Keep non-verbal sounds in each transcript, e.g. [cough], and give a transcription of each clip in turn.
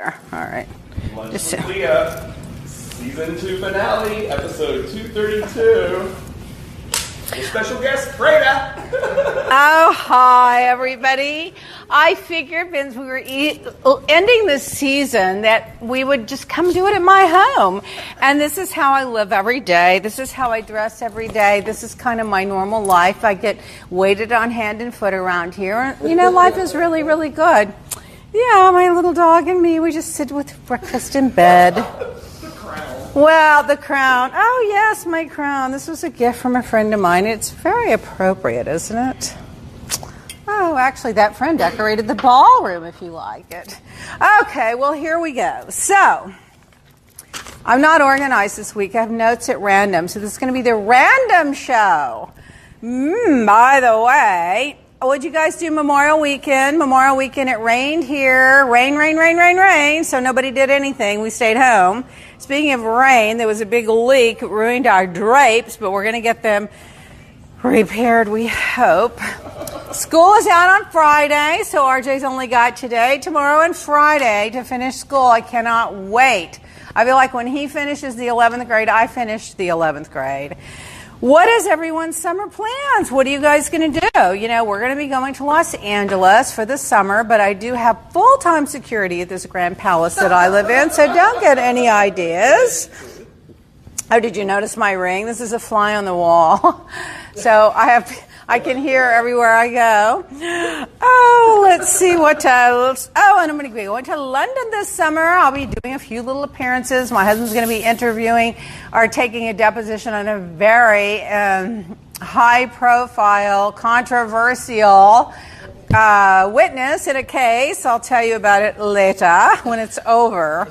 All right. Just Leah, season two finale, episode 232. A special guest, Freda. [laughs] oh, hi, everybody. I figured, Vince, we were e- ending this season that we would just come do it at my home. And this is how I live every day. This is how I dress every day. This is kind of my normal life. I get waited on hand and foot around here. You know, life is really, really good. Yeah, my little dog and me, we just sit with breakfast in bed. [laughs] Well, the crown. Oh, yes, my crown. This was a gift from a friend of mine. It's very appropriate, isn't it? Oh, actually, that friend decorated the ballroom if you like it. Okay, well, here we go. So, I'm not organized this week. I have notes at random. So, this is going to be the random show. Mm, by the way, What'd you guys do Memorial Weekend? Memorial Weekend, it rained here. Rain, rain, rain, rain, rain. So nobody did anything. We stayed home. Speaking of rain, there was a big leak, ruined our drapes, but we're going to get them repaired, we hope. School is out on Friday, so RJ's only got today, tomorrow, and Friday to finish school. I cannot wait. I feel like when he finishes the 11th grade, I finished the 11th grade. What is everyone's summer plans? What are you guys going to do? You know, we're going to be going to Los Angeles for the summer, but I do have full time security at this grand palace that I live in, so don't get any ideas. Oh, did you notice my ring? This is a fly on the wall. [laughs] So I have I can hear everywhere I go. Oh, let's see what. else. oh, and I'm going to be going to London this summer. I'll be doing a few little appearances. My husband's going to be interviewing or taking a deposition on a very um, high profile, controversial uh, witness in a case. I'll tell you about it later when it's over.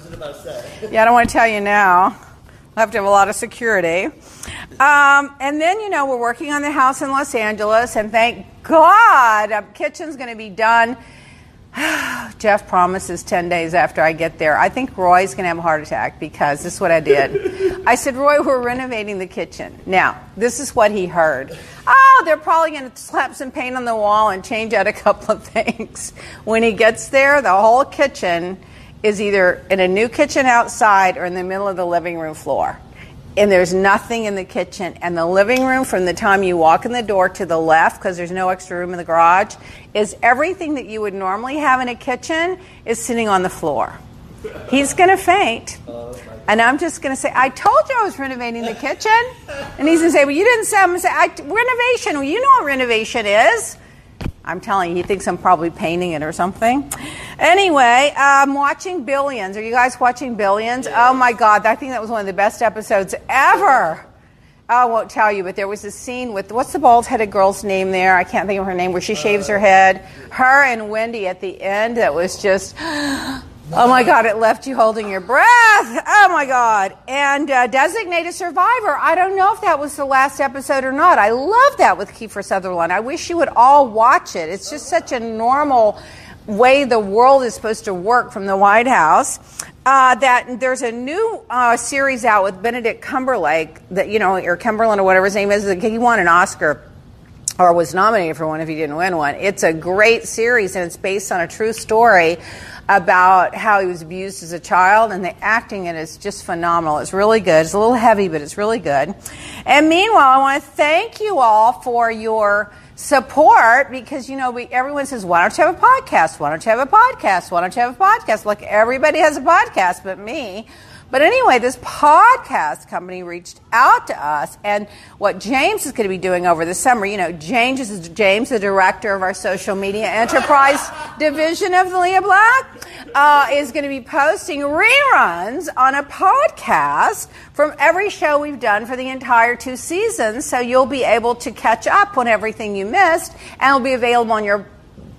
Yeah, I don't want to tell you now. I have to have a lot of security. Um, and then, you know, we're working on the house in Los Angeles, and thank God, a kitchen's going to be done. [sighs] Jeff promises 10 days after I get there. I think Roy's going to have a heart attack because this is what I did. I said, Roy, we're renovating the kitchen. Now, this is what he heard. Oh, they're probably going to slap some paint on the wall and change out a [laughs] couple of things. When he gets there, the whole kitchen is either in a new kitchen outside or in the middle of the living room floor and there's nothing in the kitchen. And the living room, from the time you walk in the door to the left, because there's no extra room in the garage, is everything that you would normally have in a kitchen is sitting on the floor. He's going to faint. And I'm just going to say, I told you I was renovating the kitchen. And he's going to say, Well, you didn't say, I'm going to say, renovation. Well, you know what renovation is. I'm telling you, he thinks I'm probably painting it or something. Anyway, I'm watching Billions. Are you guys watching Billions? Oh my God, I think that was one of the best episodes ever. I won't tell you, but there was a scene with what's the bald headed girl's name there? I can't think of her name, where she shaves her head. Her and Wendy at the end, that was just Oh my God, it left you holding your breath. Oh my God. And uh, Designated Survivor, I don't know if that was the last episode or not. I love that with Kiefer Sutherland. I wish you would all watch it. It's just such a normal way the world is supposed to work from the White House. Uh, that there's a new uh, series out with Benedict Cumberlake, that you know, or Cumberland or whatever his name is. He won an Oscar or was nominated for one if he didn't win one. It's a great series and it's based on a true story about how he was abused as a child, and the acting in it is just phenomenal. It's really good. It's a little heavy, but it's really good. And meanwhile, I want to thank you all for your support because you know we, everyone says why don't you have a podcast? Why don't you have a podcast? Why don't you have a podcast? Like everybody has a podcast but me but anyway, this podcast company reached out to us, and what James is going to be doing over the summer, you know, James is James, the director of our social media enterprise division of the Leah Black, uh, is going to be posting reruns on a podcast from every show we've done for the entire two seasons. So you'll be able to catch up on everything you missed, and it'll be available on your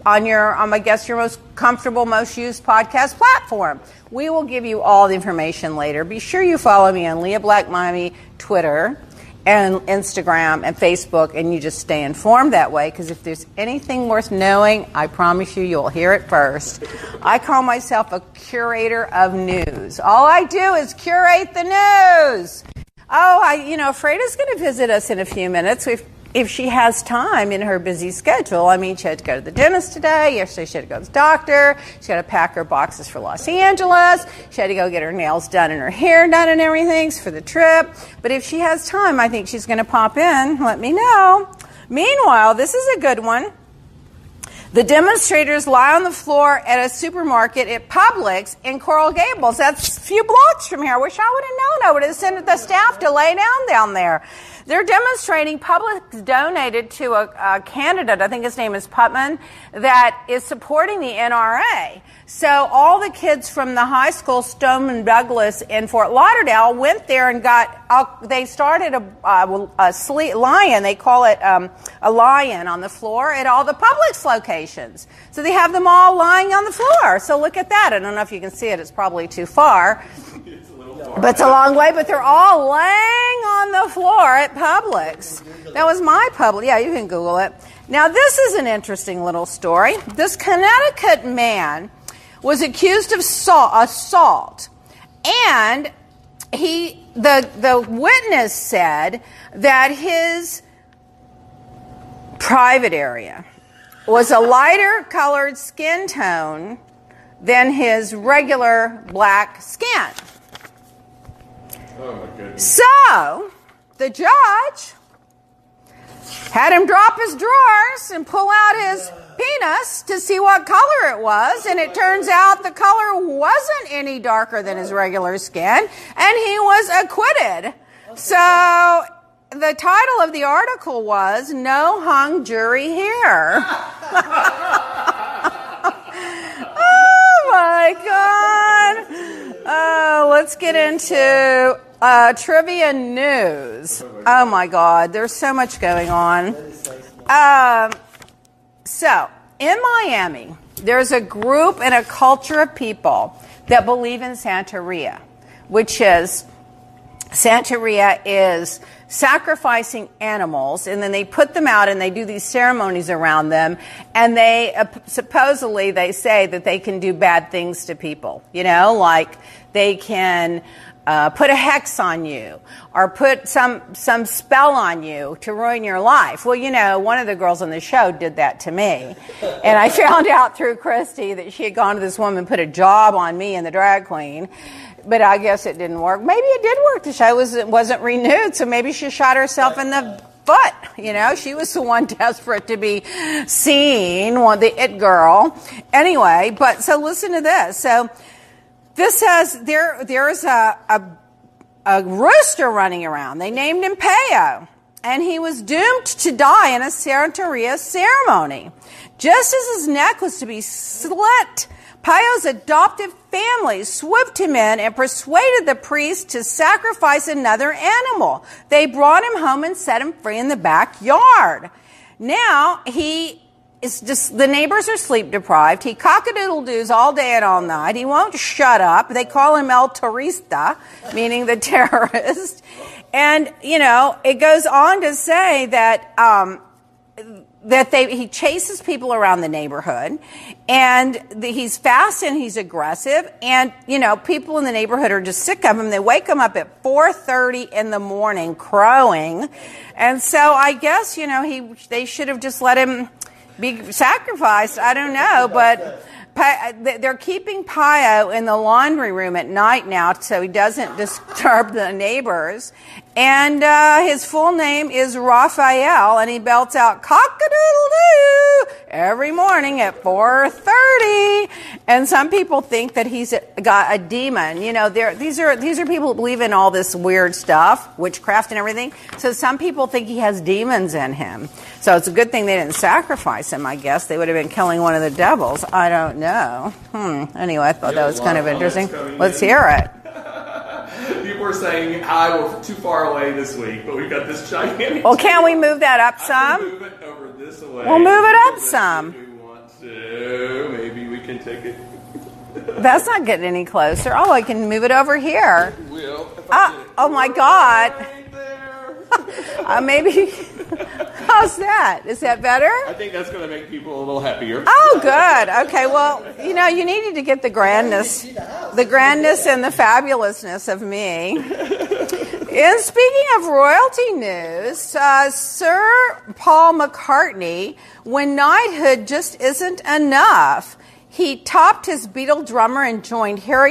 on your, um, I guess, your most comfortable, most used podcast platform. We will give you all the information later. Be sure you follow me on Leah Black Miami Twitter and Instagram and Facebook, and you just stay informed that way. Because if there's anything worth knowing, I promise you, you'll hear it first. I call myself a curator of news. All I do is curate the news. Oh, I, you know, Freda's going to visit us in a few minutes. We've if she has time in her busy schedule. I mean, she had to go to the dentist today. Yesterday, she had to go to the doctor. She had to pack her boxes for Los Angeles. She had to go get her nails done and her hair done and everything for the trip. But if she has time, I think she's going to pop in. Let me know. Meanwhile, this is a good one. The demonstrators lie on the floor at a supermarket at Publix in Coral Gables. That's a few blocks from here. I wish I would have known. I would have sent the staff to lay down down there. They're demonstrating, Publix donated to a, a, candidate, I think his name is Putnam, that is supporting the NRA. So all the kids from the high school, Stoneman Douglas in Fort Lauderdale, went there and got, uh, they started a, uh, a lie-in, they call it um, a lie-in on the floor at all the Publix locations. So they have them all lying on the floor. So look at that. I don't know if you can see it, it's probably too far. But it's a long way, but they're all laying on the floor at Publix. That was my Publix. Yeah, you can Google it. Now, this is an interesting little story. This Connecticut man was accused of assault, and he, the, the witness said that his private area was a lighter colored skin tone than his regular black skin. Oh. So the judge had him drop his drawers and pull out his penis to see what color it was, and it turns out the color wasn't any darker than his regular skin, and he was acquitted. So the title of the article was No Hung Jury Here. [laughs] oh my God. Let's get into uh, trivia news. Oh my God, there's so much going on. Um, so, in Miami, there's a group and a culture of people that believe in Santeria, which is Santeria is sacrificing animals and then they put them out and they do these ceremonies around them and they uh, supposedly they say that they can do bad things to people you know like they can uh, put a hex on you or put some some spell on you to ruin your life. Well, you know, one of the girls on the show did that to me, and I [laughs] found out through Christy that she had gone to this woman put a job on me and the drag queen. But I guess it didn't work. Maybe it did work. The show was wasn't renewed, so maybe she shot herself in the foot. You know, she was the one [laughs] desperate to be seen, one the it girl. Anyway, but so listen to this. So this says there, there's a, a, a rooster running around. They named him Peo, and he was doomed to die in a Santeria ceremony. Just as his neck was to be slit, Peo's adoptive family swooped him in and persuaded the priest to sacrifice another animal. They brought him home and set him free in the backyard. Now he is just the neighbors are sleep deprived. He cockadoodle doos all day and all night. He won't shut up. They call him El Terrorista, meaning the [laughs] terrorist. And you know, it goes on to say that um, that they he chases people around the neighborhood, and the, he's fast and he's aggressive. And you know, people in the neighborhood are just sick of him. They wake him up at four thirty in the morning crowing, and so I guess you know he they should have just let him be sacrificed. I don't know, but they're keeping Pio in the laundry room at night now so he doesn't disturb the neighbors. And uh, his full name is Raphael, and he belts out cock-a-doodle-doo every morning at 4.30. And some people think that he's got a demon. You know, there these are these are people who believe in all this weird stuff, witchcraft and everything. So some people think he has demons in him. So it's a good thing they didn't sacrifice him, I guess. They would have been killing one of the devils. I don't know. Hmm. Anyway, I thought that was kind of interesting. Let's hear it. Are saying, "Hi, we're too far away this week, but we've got this gigantic." Well, can we [laughs] move that up some? move it over this way. We'll move it up some. We want So maybe we can take it. [laughs] That's not getting any closer. Oh, I can move it over here. Will. if Ah, oh my God. right. [laughs] Uh, maybe. How's that? Is that better? I think that's going to make people a little happier. Oh, good. Okay, well, you know, you needed to get the grandness, the grandness and the fabulousness of me. [laughs] And speaking of royalty news, uh, Sir Paul McCartney, when knighthood just isn't enough, he topped his Beatle drummer and joined Harry.